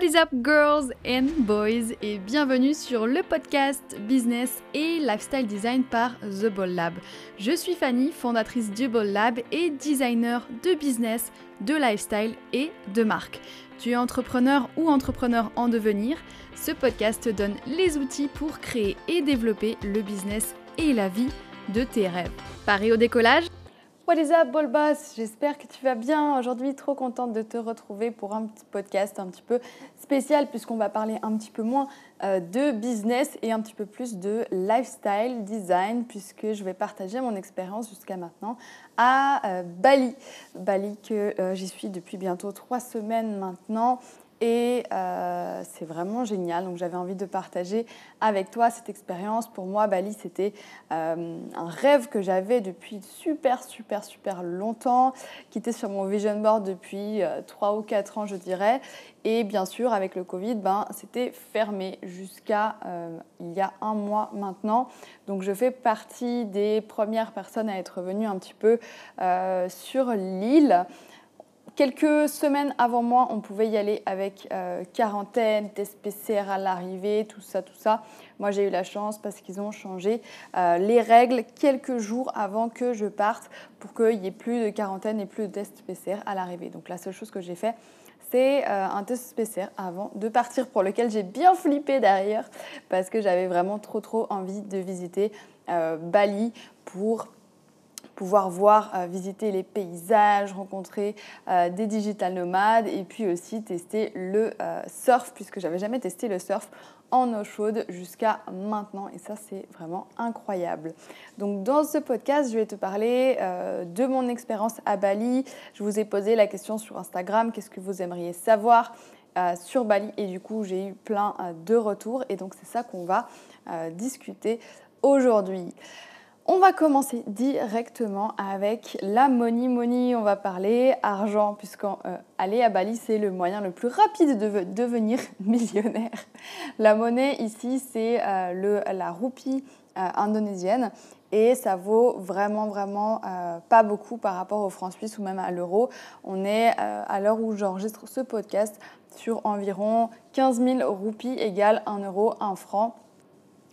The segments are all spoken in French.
What is up girls and boys? Et bienvenue sur le podcast Business et Lifestyle Design par The Ball Lab. Je suis Fanny, fondatrice du Ball Lab et designer de business, de lifestyle et de marque. Tu es entrepreneur ou entrepreneur en devenir, ce podcast te donne les outils pour créer et développer le business et la vie de tes rêves. Paris au décollage? What is up, Ball Boss J'espère que tu vas bien. Aujourd'hui, trop contente de te retrouver pour un petit podcast un petit peu spécial, puisqu'on va parler un petit peu moins euh, de business et un petit peu plus de lifestyle design, puisque je vais partager mon expérience jusqu'à maintenant à euh, Bali. Bali, que euh, j'y suis depuis bientôt trois semaines maintenant. Et euh, c'est vraiment génial. Donc j'avais envie de partager avec toi cette expérience. Pour moi, Bali, c'était euh, un rêve que j'avais depuis super, super, super longtemps, qui était sur mon vision board depuis euh, 3 ou 4 ans, je dirais. Et bien sûr, avec le Covid, ben, c'était fermé jusqu'à euh, il y a un mois maintenant. Donc je fais partie des premières personnes à être venues un petit peu sur l'île. Quelques semaines avant moi, on pouvait y aller avec euh, quarantaine, test PCR à l'arrivée, tout ça, tout ça. Moi, j'ai eu la chance parce qu'ils ont changé euh, les règles quelques jours avant que je parte pour qu'il n'y ait plus de quarantaine et plus de test PCR à l'arrivée. Donc la seule chose que j'ai fait, c'est euh, un test PCR avant de partir pour lequel j'ai bien flippé derrière parce que j'avais vraiment trop trop envie de visiter Bali pour pouvoir voir, euh, visiter les paysages, rencontrer euh, des digital nomades et puis aussi tester le euh, surf puisque j'avais jamais testé le surf en eau chaude jusqu'à maintenant et ça c'est vraiment incroyable. Donc dans ce podcast je vais te parler de mon expérience à Bali. Je vous ai posé la question sur Instagram, qu'est-ce que vous aimeriez savoir sur Bali? Et du coup j'ai eu plein de retours et donc c'est ça qu'on va discuter aujourd'hui. On va commencer directement avec la money money. On va parler argent, puisqu'aller euh, à Bali, c'est le moyen le plus rapide de devenir millionnaire. La monnaie ici, c'est euh, la roupie euh, indonésienne et ça vaut vraiment vraiment pas beaucoup par rapport au franc suisse ou même à l'euro. On est à l'heure où j'enregistre ce podcast sur environ 15 000 roupies égale 1 euro, 1 franc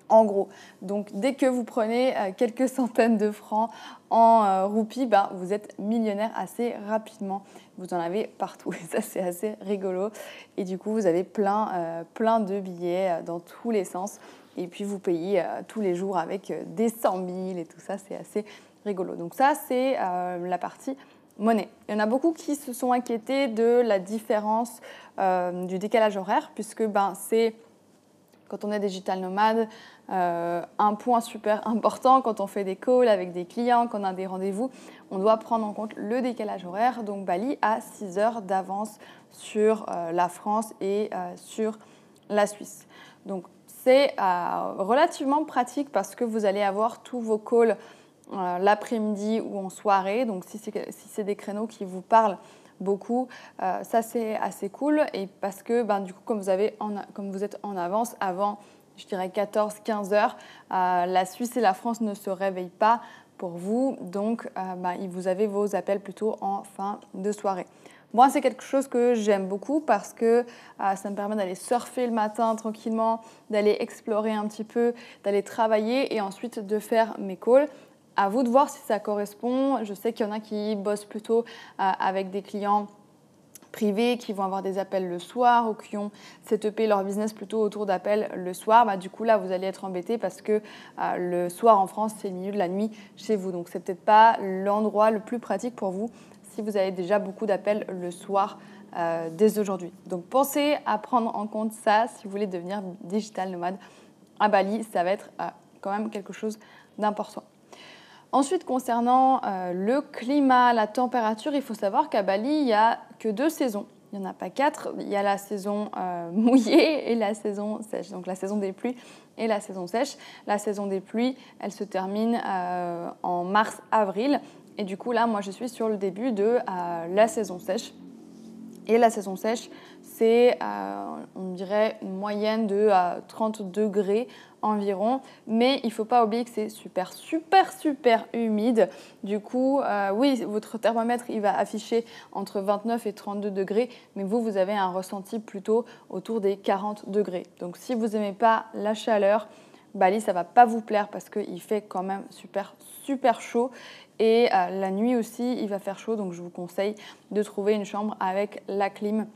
en gros. Donc dès que vous prenez euh, quelques centaines de francs en euh, roupies, ben, vous êtes millionnaire assez rapidement. Vous en avez partout et ça c'est assez rigolo. Et du coup vous avez plein, euh, plein de billets dans tous les sens. Et puis vous payez tous les jours avec des 100 000 et tout ça, c'est assez rigolo. Donc ça c'est la partie monnaie. Il y en a beaucoup qui se sont inquiétés de la différence du décalage horaire puisque ben, c'est quand on est digital nomade, euh, un point super important quand on fait des calls avec des clients, quand on a des rendez-vous, on doit prendre en compte le décalage horaire. Donc Bali a 6 heures d'avance sur euh, la France et euh, sur la Suisse. Donc c'est relativement pratique parce que vous allez avoir tous vos calls l'après-midi ou en soirée. Donc si c'est des créneaux qui vous parlent, beaucoup. Ça, c'est assez cool. Et parce que, ben, du coup, comme vous êtes en avance, avant, je dirais 14-15 heures, euh, la Suisse et la France ne se réveillent pas pour vous. Donc, euh, ben, vous avez vos appels plutôt en fin de soirée. Moi, c'est quelque chose que j'aime beaucoup parce que ça me permet d'aller surfer le matin tranquillement, d'aller explorer un petit peu, d'aller travailler et ensuite de faire mes calls à vous de voir si ça correspond. Je sais qu'il y en a qui bossent plutôt euh, avec des clients privés qui vont avoir des appels le soir ou qui ont setupé leur business plutôt autour d'appels le soir, bah, du coup là vous allez être embêté parce que euh, le soir en France c'est le milieu de la nuit chez vous. Donc c'est peut-être pas l'endroit le plus pratique pour vous si vous avez déjà beaucoup d'appels le soir euh, dès aujourd'hui. Donc pensez à prendre en compte ça si vous voulez devenir digital nomade à Bali, ça va être quand même quelque chose d'important. Ensuite, concernant euh, le climat, la température, il faut savoir qu'à Bali, il n'y a que deux saisons. Il n'y en a pas quatre. Il y a la saison euh, mouillée et la saison sèche. Donc la saison des pluies et la saison sèche. La saison des pluies, elle se termine euh, en mars-avril. Et du coup, là, moi, je suis sur le début de la saison sèche. Et la saison sèche, c'est, on dirait, une moyenne de 30 degrés environ. Mais il ne faut pas oublier que c'est super, super, super humide. Du coup, euh, oui, votre thermomètre, il va afficher entre 29 et 32 degrés, mais vous, vous avez un ressenti plutôt autour des 40 degrés. Donc si vous n'aimez pas la chaleur, Bali, ça va pas vous plaire parce qu'il fait quand même super, super chaud. Et euh, la nuit aussi, il va faire chaud, donc je vous conseille de trouver une chambre avec la clim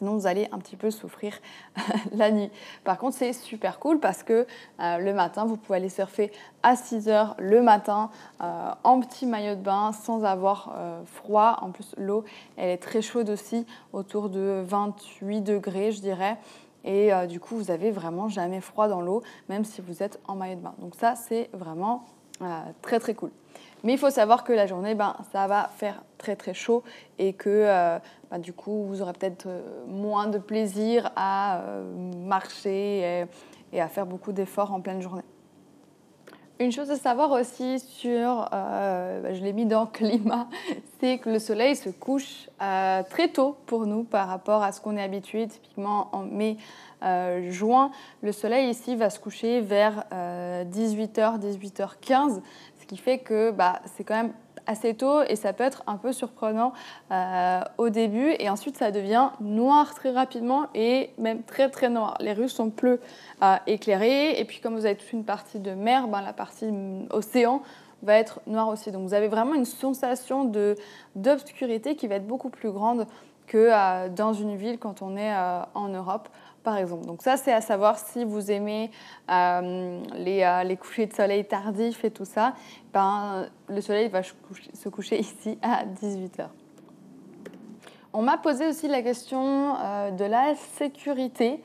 sinon vous allez un petit peu souffrir la nuit. Par contre, c'est super cool parce que euh, le matin, vous pouvez aller surfer à 6 heures le matin euh, en petit maillot de bain sans avoir euh, froid. En plus, l'eau, elle est très chaude aussi, autour de 28 degrés, je dirais. Et du coup, vous avez vraiment jamais froid dans l'eau, même si vous êtes en maillot de bain. Donc ça, c'est vraiment très très cool. Mais il faut savoir que la journée, ben, ça va faire très très chaud et que euh, ben, du coup, vous aurez peut-être euh, moins de plaisir à euh, marcher et, à faire beaucoup d'efforts en pleine journée. Une chose à savoir aussi sur, ben, je l'ai mis dans climat, c'est que le soleil se couche très tôt pour nous par rapport à ce qu'on est habitué. Typiquement en mai, juin, le soleil ici va se coucher vers 18h, 18h15 qui fait que bah, c'est quand même assez tôt et ça peut être un peu surprenant euh, au début et ensuite ça devient noir très rapidement et même très très noir. Les rues sont plus euh, éclairées et puis comme vous avez toute une partie de mer, ben, la partie mm, océan va être noire aussi. Donc vous avez vraiment une sensation d'obscurité qui va être beaucoup plus grande que euh, dans une ville quand on est en Europe par exemple. Donc ça, c'est à savoir si vous aimez euh, les, euh, couchers de soleil tardifs et tout ça, ben, le soleil va se coucher ici à 18h. On m'a posé aussi la question euh, de la sécurité.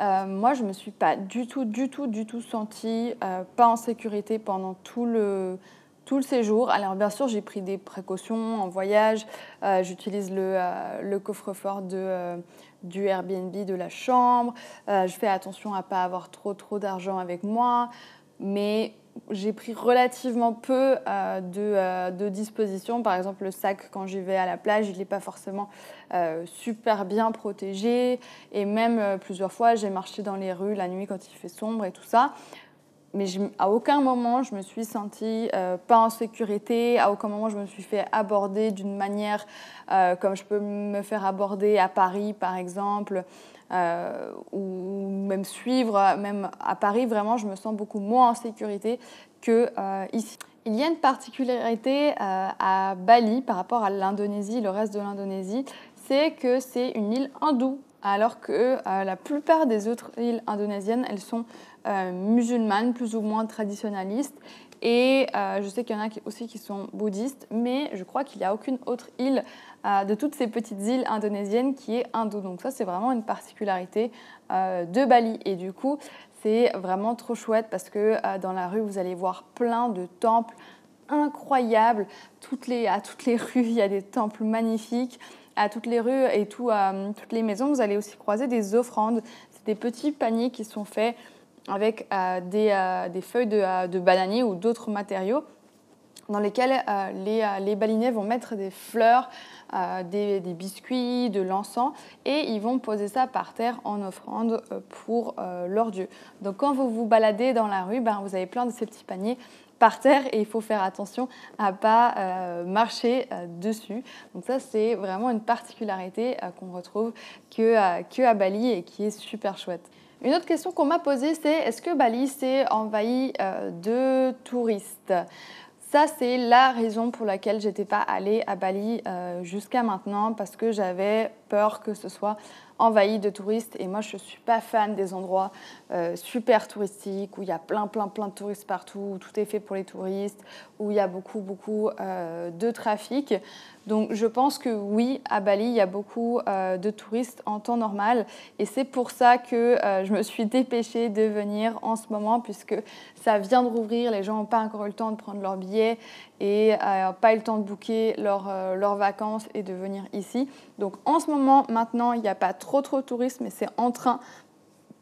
moi, je ne me suis pas du tout, du tout, du tout sentie pas en sécurité pendant tout le, tout le séjour. Alors bien sûr, j'ai pris des précautions en voyage. J'utilise le, le coffre-fort de du Airbnb de la chambre. Euh, je fais attention à pas avoir trop trop d'argent avec moi, mais j'ai pris relativement peu euh, de, euh, de, dispositions. Par exemple, le sac, quand j'y vais à la plage, il n'est pas forcément super bien protégé. Et même plusieurs fois, j'ai marché dans les rues la nuit quand il fait sombre et tout ça mais à aucun moment je me suis sentie euh, pas en sécurité, à aucun moment je me suis fait aborder d'une manière euh, comme je peux me faire aborder à Paris par exemple, euh, ou même suivre, même à Paris vraiment je me sens beaucoup moins en sécurité que ici. Il y a une particularité à Bali par rapport à l'Indonésie, le reste de l'Indonésie, c'est que c'est une île hindoue alors que la plupart des autres îles indonésiennes, elles sont euh, musulmanes, plus ou moins traditionnalistes. Et euh, je sais qu'il y en a aussi qui sont bouddhistes, mais je crois qu'il n'y a aucune autre île euh, de toutes ces petites îles indonésiennes qui est hindoue. Donc ça, c'est vraiment une particularité de Bali. Et du coup, c'est vraiment trop chouette parce que dans la rue, vous allez voir plein de temples incroyables. Toutes à toutes les rues, il y a des temples magnifiques. À toutes les rues et tout, toutes les maisons, vous allez aussi croiser des offrandes. C'est des petits paniers qui sont faits avec euh, euh, des, feuilles de, euh, de bananier ou d'autres matériaux dans lesquels les, les, balinais vont mettre des fleurs, des, biscuits, de l'encens et ils vont poser ça par terre en offrande pour leur dieu. Donc quand vous vous baladez dans la rue, ben, vous avez plein de ces petits paniers terre et il faut faire attention à pas marcher dessus. Donc ça c'est vraiment une particularité qu'on retrouve que, que à Bali et qui est super chouette. Une autre question qu'on m'a posée, c'est est-ce que Bali s'est envahi euh, de touristes? Ça, c'est la raison pour laquelle j'étais pas allée à Bali euh, jusqu'à maintenant, parce que j'avais peur que ce soit envahi de touristes. Et moi, je ne suis pas fan des endroits euh, super touristiques, où il y a plein, plein, plein de touristes partout, où tout est fait pour les touristes, où il y a beaucoup, beaucoup de trafic. Donc je pense que oui, à Bali, il y a beaucoup euh, de touristes en temps normal. Et c'est pour ça que euh, je me suis dépêchée de venir en ce moment, puisque ça vient de rouvrir, les gens n'ont pas encore eu le temps de prendre leur billet et euh, pas eu le temps de booker leurs vacances et de venir ici. Donc en ce moment, maintenant, il n'y a pas trop trop de touristes, mais c'est en train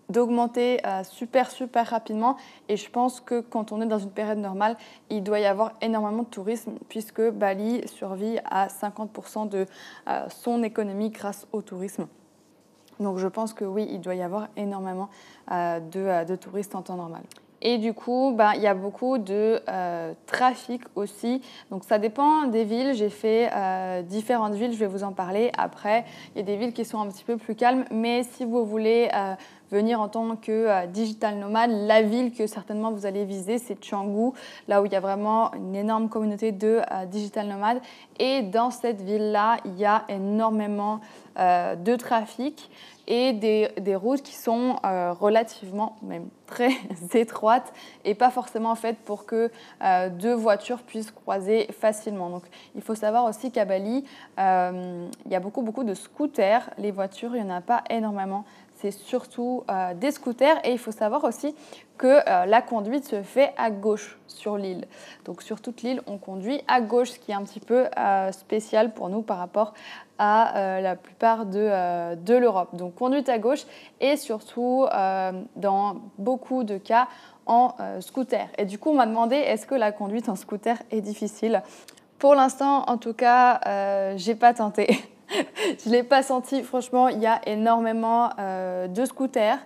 d'augmenter euh, super super rapidement et je pense que quand on est dans une période normale, il doit y avoir énormément de tourisme puisque Bali survit à 50% de euh, son économie grâce au tourisme. Donc je pense que oui, il doit y avoir énormément de, de touristes en temps normal. Et du coup, ben, il y a beaucoup de euh, trafic aussi. Donc ça dépend des villes. J'ai fait euh, différentes villes, je vais vous en parler après. Il y a des villes qui sont un petit peu plus calmes. Mais si vous voulez euh, venir en tant que digital nomade, la ville que certainement vous allez viser, c'est Canggu, là où il y a vraiment une énorme communauté de digital nomades. Et dans cette ville-là, il y a énormément de trafic et des, routes qui sont euh, relativement, même très étroites et pas forcément faites pour que euh, deux voitures puissent croiser facilement. Donc il faut savoir aussi qu'à Bali, euh, il y a beaucoup, beaucoup de scooters. Les voitures, il n'y en a pas énormément c'est surtout euh, des scooters et il faut savoir aussi que euh, la conduite se fait à gauche sur l'île. Donc sur toute l'île, on conduit à gauche, ce qui est un petit peu euh, spécial pour nous par rapport à la plupart de, de l'Europe. Donc conduite à gauche et surtout dans beaucoup de cas en scooter. Et du coup, on m'a demandé est-ce que la conduite en scooter est difficile? Pour l'instant, en tout cas, j'ai pas tenté. je ne l'ai pas senti. Franchement, il y a énormément euh, de scooters.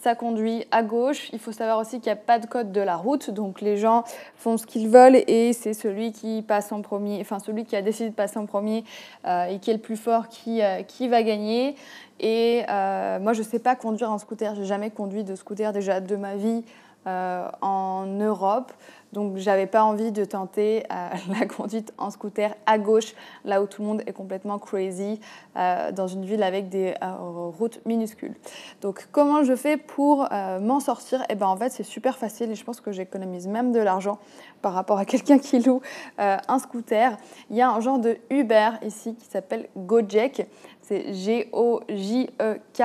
Ça conduit à gauche. Il faut savoir aussi qu'il n'y a pas de code de la route. Donc les gens font ce qu'ils veulent et c'est celui qui passe en premier, enfin celui qui a décidé de passer en premier euh, et qui est le plus fort qui, euh, qui va gagner. Et moi, je ne sais pas conduire en scooter. J'ai jamais conduit de scooter déjà de ma vie en Europe. Donc j'avais pas envie de tenter euh, la conduite en scooter à gauche, là où tout le monde est complètement crazy, euh, dans une ville avec des euh, routes minuscules. Donc comment je fais pour m'en sortir? Eh ben en fait c'est super facile et je pense que j'économise même de l'argent par rapport à quelqu'un qui loue un scooter. Il y a un genre de Uber ici qui s'appelle Gojek, c'est G-O-J-E-K.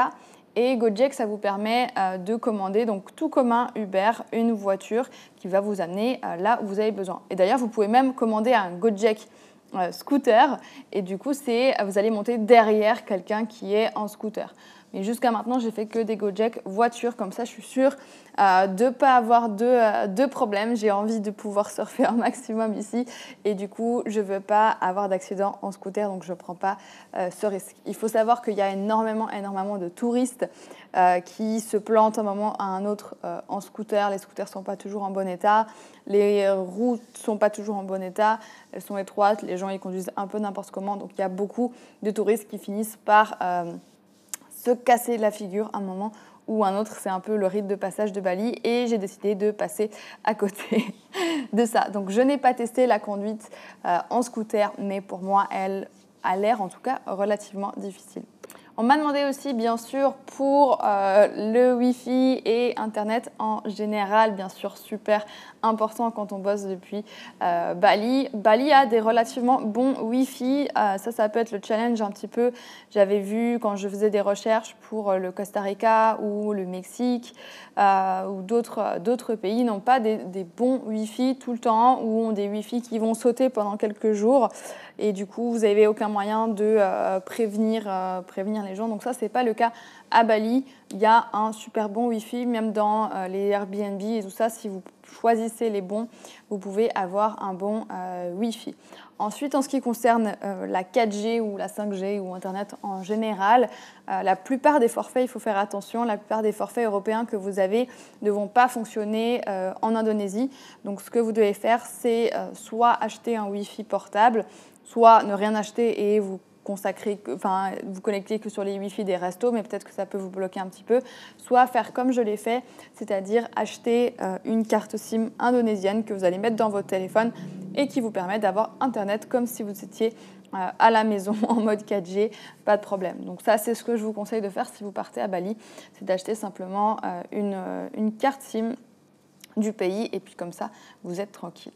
Et Gojek, ça vous permet euh, de commander, donc tout commun Uber, une voiture qui va vous amener euh, là où vous avez besoin. Et d'ailleurs, vous pouvez même commander un Gojek euh, scooter, et du coup, vous allez monter derrière quelqu'un qui est en scooter. Mais jusqu'à maintenant, j'ai fait que des Gojek voitures, comme ça, je suis sûre euh, de ne pas avoir euh, de, problèmes. J'ai envie de pouvoir surfer un maximum ici, et du coup, je ne veux pas avoir d'accident en scooter, donc je ne prends pas euh, ce risque. Il faut savoir qu'il y a énormément, énormément de touristes qui se plantent un moment à un autre en scooter. Les scooters ne sont pas toujours en bon état, les routes ne sont pas toujours en bon état, elles sont étroites, les gens ils conduisent un peu n'importe comment, donc il y a beaucoup de touristes qui finissent par se casser la figure un moment ou un autre. C'est un peu le rite de passage de Bali et j'ai décidé de passer à côté de ça. Donc je n'ai pas testé la conduite euh, en scooter, mais pour moi, elle a l'air en tout cas relativement difficile. On m'a demandé aussi, bien sûr, pour euh, le Wi-Fi et Internet en général, bien sûr, super important quand on bosse depuis euh, Bali. Bali a des relativement bons Wi-Fi. Euh, ça, ça peut être le challenge un petit peu. J'avais vu quand je faisais des recherches pour le Costa Rica ou le Mexique ou d'autres pays n'ont pas des, des, bons Wi-Fi tout le temps ou ont des Wi-Fi qui vont sauter pendant quelques jours et du coup, vous n'avez aucun moyen de prévenir, prévenir les gens. Donc ça, c'est pas le cas à Bali. Il y a un super bon Wi-Fi, même dans euh, les Airbnb et tout ça. Si vous choisissez les bons, vous pouvez avoir un bon euh, Wi-Fi. Ensuite, en ce qui concerne euh, la 4G ou la 5G ou Internet en général, la plupart des forfaits, il faut faire attention, la plupart des forfaits européens que vous avez ne vont pas fonctionner en Indonésie. Donc ce que vous devez faire, c'est soit acheter un Wi-Fi portable, soit ne rien acheter et vous consacrer, enfin, vous connecter que sur les Wi-Fi des restos, mais peut-être que ça peut vous bloquer un petit peu. Soit faire comme je l'ai fait, c'est-à-dire acheter euh, une carte SIM indonésienne que vous allez mettre dans votre téléphone et qui vous permet d'avoir Internet comme si vous étiez euh, à la maison en mode 4G, pas de problème. Donc ça, c'est ce que je vous conseille de faire si vous partez à Bali, c'est d'acheter simplement euh, une carte SIM du pays et puis comme ça, vous êtes tranquille.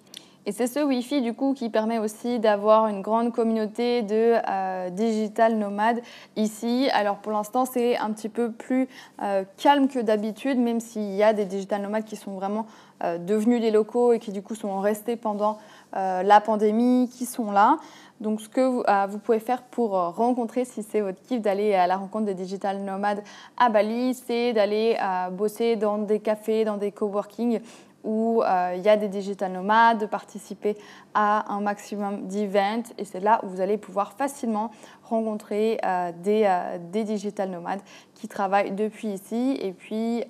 Et c'est ce Wi-Fi du coup qui permet aussi d'avoir une grande communauté de euh, digital nomades ici. Alors pour l'instant c'est un petit peu plus euh, calme que d'habitude, même s'il y a des digital nomades qui sont vraiment euh, devenus des locaux et qui du coup sont restés pendant la pandémie, qui sont là. Donc ce que vous, vous pouvez faire pour rencontrer, si c'est votre kiff d'aller à la rencontre des digital nomades à Bali, c'est d'aller bosser dans des cafés, dans des coworking où il y a des digital nomades, de participer à un maximum d'events. Et c'est là où vous allez pouvoir facilement rencontrer des, des digital nomades qui travaillent depuis ici et puis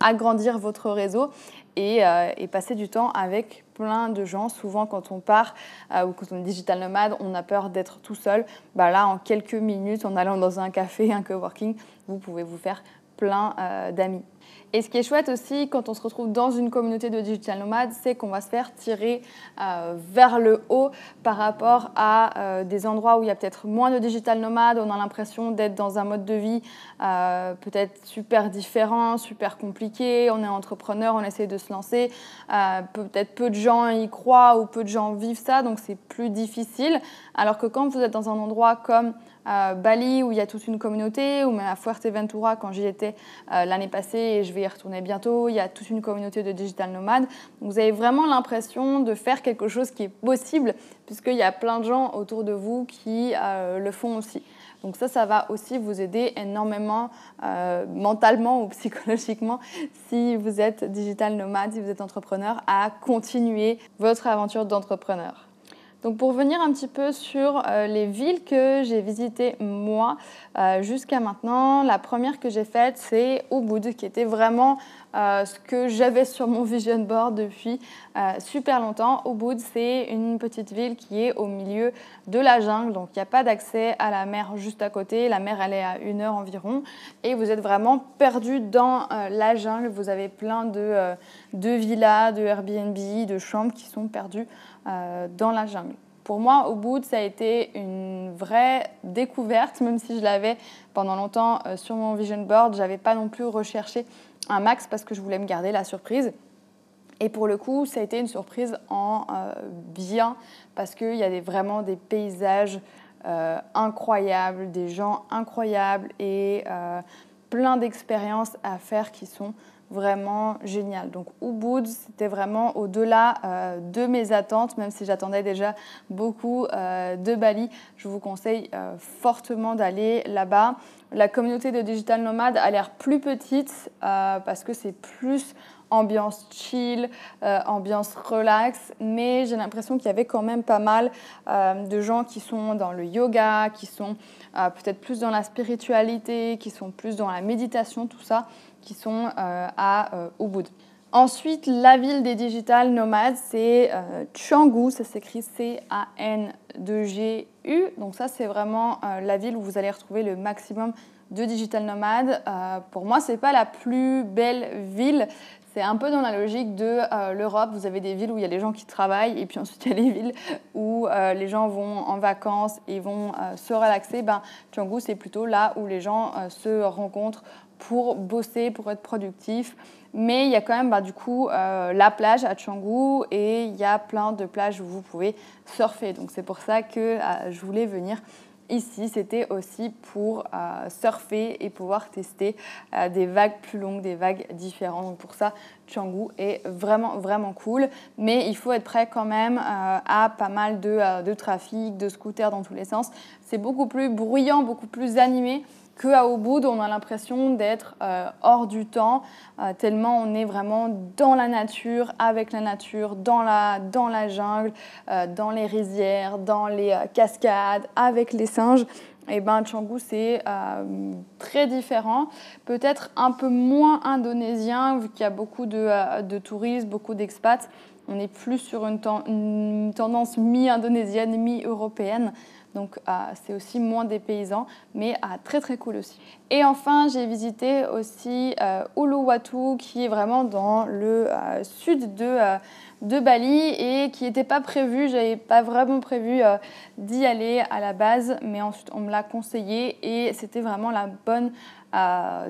agrandir votre réseau et, et, passer du temps avec plein de gens. Souvent, quand on part euh, ou quand on est digital nomade, on a peur d'être tout seul. Bah là, en quelques minutes, en allant dans un café, un coworking, vous pouvez vous faire plein euh, d'amis. Et ce qui est chouette aussi quand on se retrouve dans une communauté de digital nomades, c'est qu'on va se faire tirer euh, vers le haut par rapport à euh, des endroits où il y a peut-être moins de digital nomades. On a l'impression d'être dans un mode de vie euh, peut-être super différent, super compliqué. On est entrepreneur, on essaie de se lancer. peut-être peu de gens y croient ou peu de gens vivent ça, donc c'est plus difficile. Alors que quand vous êtes dans un endroit comme Bali où il y a toute une communauté, ou même à Fuerteventura quand j'y étais l'année passée et je vais y retourner bientôt, il y a toute une communauté de digital nomades. vous avez vraiment l'impression de faire quelque chose qui est possible puisqu'il y a plein de gens autour de vous qui euh, le font aussi. Donc ça, ça va aussi vous aider énormément euh, mentalement ou psychologiquement si vous êtes digital nomade, si vous êtes entrepreneur, à continuer votre aventure d'entrepreneur. Donc pour venir un petit peu sur euh, les villes que j'ai visitées moi euh, jusqu'à maintenant, la première que j'ai faite c'est Ubud qui était vraiment euh, ce que j'avais sur mon vision board depuis super longtemps. Ubud c'est une petite ville qui est au milieu de la jungle, donc il n'y a pas d'accès à la mer juste à côté, la mer elle est à une heure environ. Et vous êtes vraiment perdu dans la jungle, vous avez plein de, de villas, de Airbnb, de chambres qui sont perdues euh, dans la jungle. Pour moi, au bout, ça a été une vraie découverte, même si je l'avais pendant longtemps euh, sur mon vision board. J'avais pas non plus recherché un max parce que je voulais me garder la surprise. Et pour le coup, ça a été une surprise en euh, bien parce qu'il y a vraiment des paysages incroyables, des gens incroyables et plein d'expériences à faire qui sont vraiment génial. Donc Ubud, c'était vraiment au-delà euh, de mes attentes, même si j'attendais déjà beaucoup euh, de Bali. Je vous conseille euh, fortement d'aller là-bas. La communauté de digital nomades a l'air plus petite parce que c'est plus ambiance chill, ambiance relax, mais j'ai l'impression qu'il y avait quand même pas mal de gens qui sont dans le yoga, qui sont peut-être plus dans la spiritualité, qui sont plus dans la méditation, tout ça qui sont euh, à euh, Ubud. Ensuite, la ville des digital nomades, c'est euh, ça s'écrit C-A-N-2-G-U. Donc ça, c'est vraiment la ville où vous allez retrouver le maximum de digital nomades. pour moi, c'est pas la plus belle ville. C'est un peu dans la logique de l'Europe. Vous avez des villes où il y a les gens qui travaillent et puis ensuite il y a les villes où les gens vont en vacances et vont se relaxer. Ben, c'est plutôt là où les gens se rencontrent pour bosser, pour être productif. Mais il y a quand même bah, du coup euh, la plage à Canggu et il y a plein de plages où vous pouvez surfer. Donc c'est pour ça que euh, je voulais venir ici. C'était aussi pour euh, surfer et pouvoir tester des vagues plus longues, des vagues différentes. Donc pour ça, Canggu est vraiment vraiment cool. Mais il faut être prêt quand même à pas mal de, de trafic, de scooters dans tous les sens. C'est beaucoup plus bruyant, beaucoup plus animé qu'à Ubud, on a l'impression d'être euh, hors du temps, euh, tellement on est vraiment dans la nature, avec la nature, dans la, dans la jungle, euh, dans les rizières, dans les cascades, avec les singes. Et ben Canggu, c'est très différent, peut-être un peu moins indonésien, vu qu'il y a beaucoup de, de touristes, beaucoup d'expats. On est plus sur une tendance mi-indonésienne, mi-européenne. Donc euh, c'est aussi moins des paysans, mais euh, très très cool aussi. Et enfin, j'ai visité aussi euh, Uluwatu, qui est vraiment dans le sud de, de, Bali et qui n'était pas prévu. J'avais pas vraiment prévu d'y aller à la base, mais ensuite on me l'a conseillé et c'était vraiment la bonne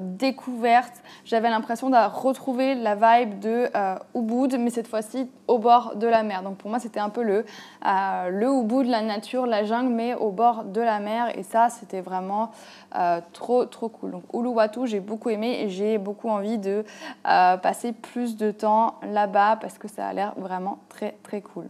découverte. J'avais l'impression de retrouver la vibe de euh, Ubud, mais cette fois-ci au bord de la mer. Donc pour moi, c'était un peu le, euh, le Ubud, la nature, la jungle, mais au bord de la mer. Et ça, c'était vraiment euh, trop, trop cool. Donc Uluwatu, j'ai beaucoup aimé et j'ai beaucoup envie de passer plus de temps là-bas parce que ça a l'air vraiment très, très cool.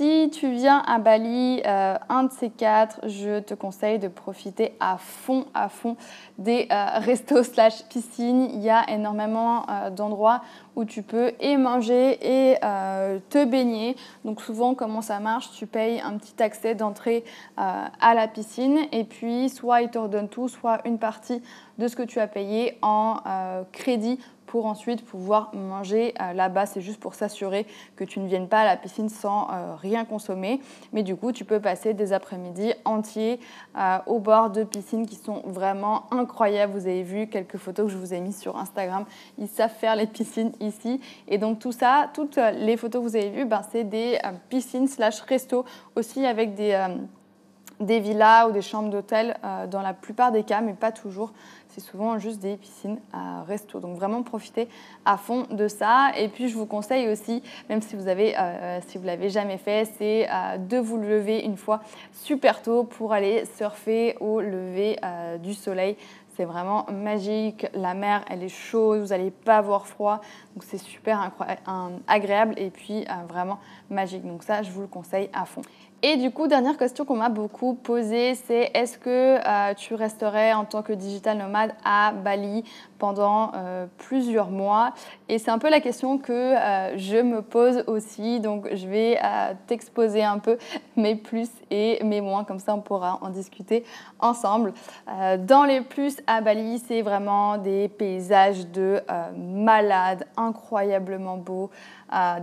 Si tu viens à Bali, euh, un de ces quatre, je te conseille de profiter à fond, à fond des euh, restos slash piscines. Il y a énormément euh, d'endroits où tu peux et manger et te baigner. Donc souvent, comment ça marche? Tu payes un petit accès d'entrée à la piscine et puis soit ils te redonnent tout, soit une partie de ce que tu as payé en crédit pour ensuite pouvoir manger euh, là-bas. C'est juste pour s'assurer que tu ne viennes pas à la piscine sans euh, rien consommer. Mais du coup, tu peux passer des après-midi entiers euh, au bord de piscines qui sont vraiment incroyables. Vous avez vu quelques photos que je vous ai mises sur Instagram. Ils savent faire les piscines ici. Et donc tout ça, toutes les photos que vous avez vues, ben, c'est des piscines slash resto aussi avec des des villas ou des chambres d'hôtel dans la plupart des cas, mais pas toujours c'est souvent juste des piscines à resto. Donc vraiment profitez à fond de ça. Et puis je vous conseille aussi, même si vous avez, euh, l'avez jamais fait, c'est euh, de vous lever une fois super tôt pour aller surfer au lever euh, du soleil. C'est vraiment magique. La mer, elle est chaude, vous n'allez pas avoir froid. Donc c'est super agréable et puis vraiment magique. Donc ça, je vous le conseille à fond. Et du coup, dernière question qu'on m'a beaucoup posée, c'est est-ce que euh, tu resterais en tant que digital nomade à Bali pendant euh, plusieurs mois? Et c'est un peu la question que euh, je me pose aussi. Donc, je vais t'exposer un peu mes plus et mes moins, comme ça on pourra en discuter ensemble. dans les plus à Bali, c'est vraiment des paysages de malades, incroyablement beaux,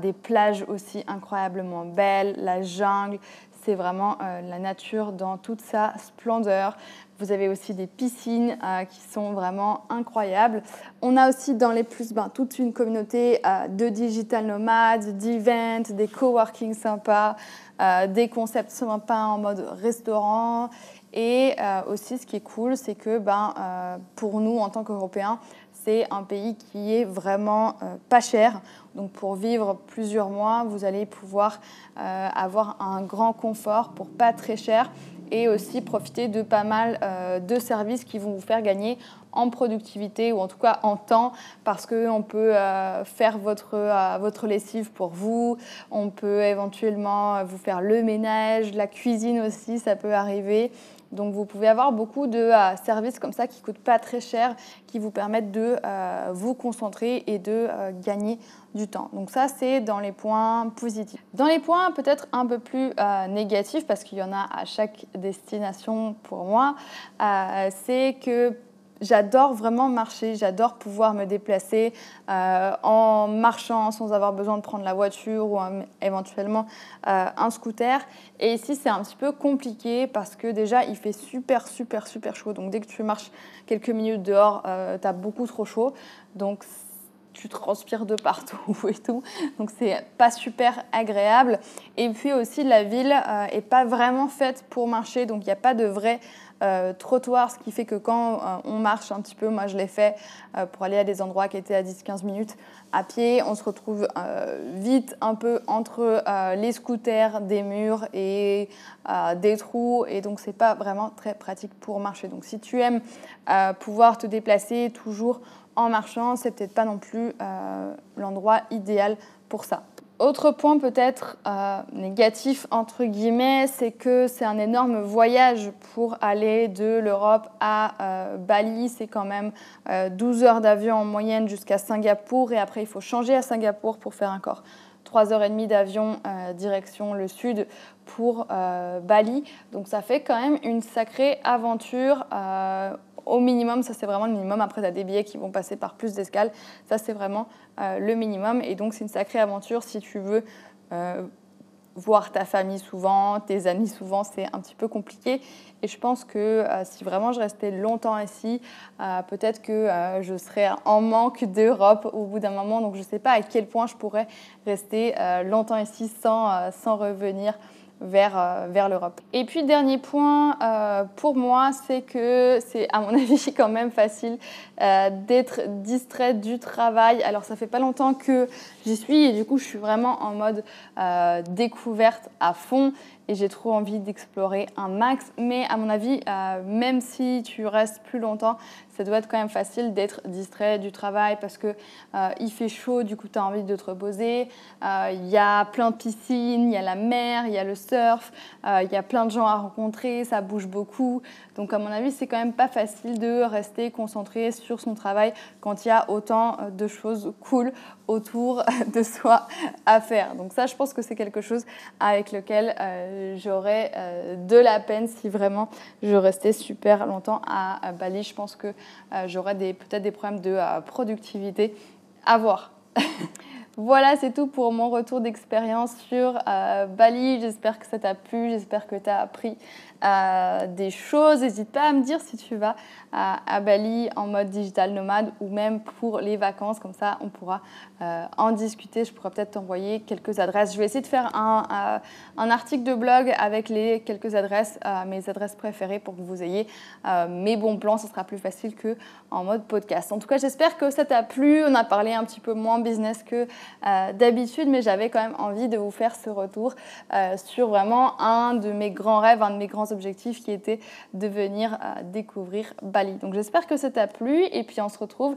des plages aussi incroyablement belles, la jungle vraiment euh, la nature dans toute sa splendeur. Vous avez aussi des piscines euh, qui sont vraiment incroyables. On a aussi dans les plus ben, toute une communauté euh, de digital nomades, d'events, des coworking sympas, des concepts sympas en mode restaurant. Et aussi, ce qui est cool, c'est que ben, pour nous, en tant qu'Européens, c'est un pays qui est vraiment pas cher. Donc pour vivre plusieurs mois, vous allez pouvoir euh, avoir un grand confort pour pas très cher et aussi profiter de pas mal euh, de services qui vont vous faire gagner en productivité ou en tout cas en temps parce qu'on peut euh, faire votre, votre lessive pour vous, on peut éventuellement vous faire le ménage, la cuisine aussi, ça peut arriver. Donc vous pouvez avoir beaucoup de euh, services comme ça qui ne coûtent pas très cher, qui vous permettent de euh, vous concentrer et de euh, gagner du temps. Donc ça, c'est dans les points positifs. Dans les points peut-être un peu plus négatifs, parce qu'il y en a à chaque destination pour moi, c'est que J'adore vraiment marcher, j'adore pouvoir me déplacer euh, en marchant sans avoir besoin de prendre la voiture ou éventuellement euh, un scooter. Et ici, c'est un petit peu compliqué parce que déjà, il fait super, super, super chaud. Donc dès que tu marches quelques minutes dehors, euh, tu as beaucoup trop chaud. Donc tu transpires de partout et tout. Donc c'est pas super agréable. Et puis aussi, la ville est pas vraiment faite pour marcher. Donc il n'y a pas de vrai euh, trottoir, ce qui fait que quand euh, on marche un petit peu, moi je l'ai fait euh, pour aller à des endroits qui étaient à 10-15 minutes à pied, on se retrouve vite un peu entre les scooters, des murs et des trous, et donc c'est pas vraiment très pratique pour marcher. Donc si tu aimes pouvoir te déplacer toujours en marchant, c'est peut-être pas non plus l'endroit idéal pour ça. Autre point peut-être euh, négatif entre guillemets, c'est que c'est un énorme voyage pour aller de l'Europe à euh, Bali. C'est quand même 12 euh, heures d'avion en moyenne jusqu'à Singapour et après il faut changer à Singapour pour faire encore 3h30 d'avion direction le sud pour Bali. Donc ça fait quand même une sacrée aventure au minimum, ça c'est vraiment le minimum. Après, tu as des billets qui vont passer par plus d'escales. Ça c'est vraiment euh, le minimum. Et donc, c'est une sacrée aventure si tu veux euh, voir ta famille souvent, tes amis souvent, c'est un petit peu compliqué. Et je pense que euh, si vraiment je restais longtemps ici, peut-être que je serais en manque d'Europe au bout d'un moment. Donc je ne sais pas à quel point je pourrais rester longtemps ici sans, sans revenir vers, euh, vers l'Europe. Et puis dernier point euh, pour moi, c'est que c'est à mon avis quand même facile euh, d'être distraite du travail. Alors ça fait pas longtemps que j'y suis et du coup je suis vraiment en mode découverte à fond. Et j'ai trop envie d'explorer un max. Mais à mon avis, même si tu restes plus longtemps, ça doit être quand même facile d'être distrait du travail parce que euh, il fait chaud, du coup tu as envie de te reposer. Euh, il y a plein de piscines, il y a la mer, il y a le surf, euh, il y a plein de gens à rencontrer, ça bouge beaucoup. Donc à mon avis, c'est quand même pas facile de rester concentré sur son travail quand il y a autant de choses cool autour de soi à faire. Donc ça, je pense que c'est quelque chose avec lequel j'aurais de la peine si vraiment je restais super longtemps à Bali. Je pense que euh, j'aurai peut-être des problèmes de euh, productivité à voir. Voilà, c'est tout pour mon retour d'expérience sur euh, Bali. J'espère que ça t'a plu, j'espère que tu as appris des choses. N'hésite pas à me dire si tu vas à, Bali en mode digital nomade ou même pour les vacances. Comme ça, on pourra euh, en discuter. Je pourrais peut-être t'envoyer quelques adresses. Je vais essayer de faire un, euh, article de blog avec les quelques adresses, euh, mes adresses préférées pour que vous ayez mes bons plans. Ce sera plus facile que mode podcast. En tout cas, j'espère que ça t'a plu. On a parlé un petit peu moins business que d'habitude, mais j'avais quand même envie de vous faire ce retour sur vraiment un de mes grands rêves, un de mes grands objectifs qui était de venir découvrir Bali. Donc j'espère que ça t'a plu et puis on se retrouve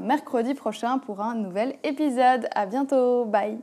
mercredi prochain pour un nouvel épisode. À bientôt, bye